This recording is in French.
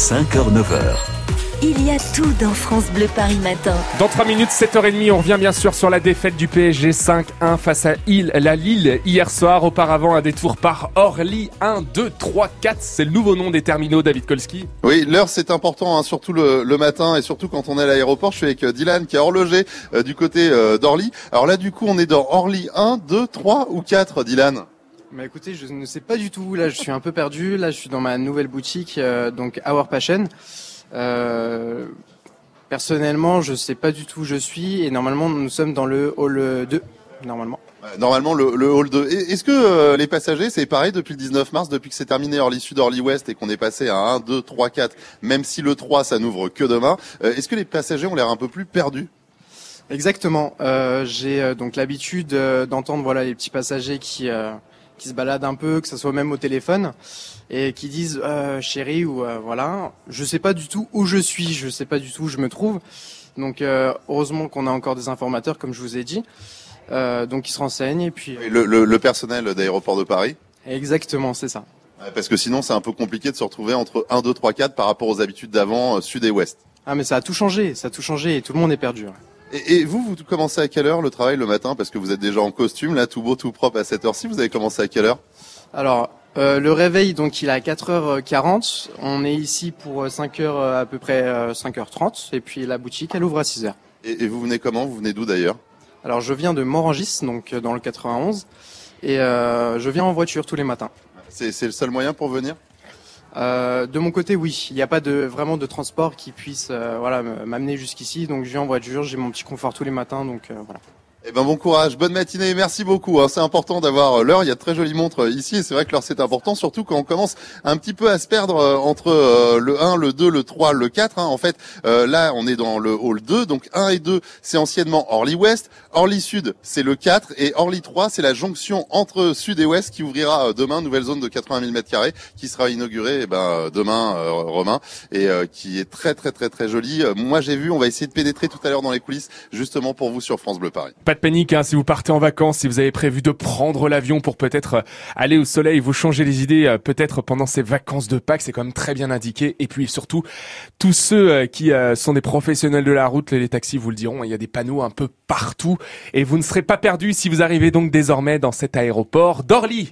5h-9h. Il y a tout dans France Bleu Paris Matin. Dans 3 minutes, 7h30, on revient bien sûr sur la défaite du PSG 5-1 face à Il, la Lille hier soir. Auparavant, un détour par Orly 1, 2, 3, 4. C'est le nouveau nom des terminaux, David Kolski. Oui, l'heure c'est important, hein, surtout le, le, matin et surtout quand on est à l'aéroport. Je suis avec euh, Dylan qui est horloger euh, du côté euh, d'Orly. Alors là, du coup, on est dans Orly 1, 2, 3 ou 4, Dylan? Bah écoutez, je ne sais pas du tout. Là, je suis un peu perdu. Là, je suis dans ma nouvelle boutique, euh, donc Our Passion. Euh, personnellement, je sais pas du tout où je suis et normalement, nous sommes dans le hall 2, normalement. Normalement, le, le hall 2. Est-ce que euh, les passagers, c'est pareil depuis le 19 mars, depuis que c'est terminé Orly Sud, Orly Ouest et qu'on est passé à 1, 2, 3, 4, même si le 3, ça n'ouvre que demain, euh, est-ce que les passagers ont l'air un peu plus perdus? Exactement. Euh, J'ai donc l'habitude d'entendre voilà les petits passagers qui qui se baladent un peu, que ce soit même au téléphone, et qui disent euh, chérie ou euh, voilà, je sais pas du tout où je suis, je sais pas du tout où je me trouve. Donc euh, heureusement qu'on a encore des informateurs, comme je vous ai dit, euh, donc ils se renseignent et puis. Le, le, le personnel d'aéroport de Paris? Exactement, c'est ça. Parce que sinon c'est un peu compliqué de se retrouver entre 1, 2, 3, 4 par rapport aux habitudes d'avant, sud et ouest. Ah mais ça a tout changé, ça a tout changé et tout le monde est perdu. Et, et, vous, vous commencez à quelle heure le travail le matin? Parce que vous êtes déjà en costume, là, tout beau, tout propre à cette heure-ci. Vous avez commencé à quelle heure? Alors, euh, le réveil, donc, il est à 4h40. On est ici pour 5h, à peu près 5h30. Et puis la boutique, elle ouvre à 6h. Et, et vous venez comment? Vous venez d'où d'ailleurs? Alors, je viens de Morangis, donc dans le 91. Et euh, je viens en voiture tous les matins. C'est le seul moyen pour venir? Euh, de mon côté, oui. Il n'y a pas de vraiment de transport qui puisse euh, voilà m'amener jusqu'ici. Donc je viens en voiture, j'ai mon petit confort tous les matins. Donc euh, voilà. Eh ben bon courage, bonne matinée, merci beaucoup. Hein. C'est important d'avoir l'heure. Il y a de très jolies montres ici et c'est vrai que l'heure c'est important, surtout quand on commence un petit peu à se perdre entre le 1, le 2, le 3, le 4. Hein. En fait, euh, là on est dans le hall 2, donc 1 et 2 c'est anciennement Orly Ouest, Orly Sud c'est le 4 et Orly 3 c'est la jonction entre Sud et Ouest qui ouvrira demain, nouvelle zone de 80 000 mètres carrés qui sera inaugurée eh ben, demain, euh, Romain, et euh, qui est très très très très jolie. Moi j'ai vu, on va essayer de pénétrer tout à l'heure dans les coulisses justement pour vous sur France Bleu Paris. Pas de panique, hein, si vous partez en vacances, si vous avez prévu de prendre l'avion pour peut-être aller au soleil, vous changer les idées, peut-être pendant ces vacances de Pâques, c'est quand même très bien indiqué. Et puis surtout, tous ceux qui sont des professionnels de la route, les taxis vous le diront, il y a des panneaux un peu partout et vous ne serez pas perdu si vous arrivez donc désormais dans cet aéroport d'Orly.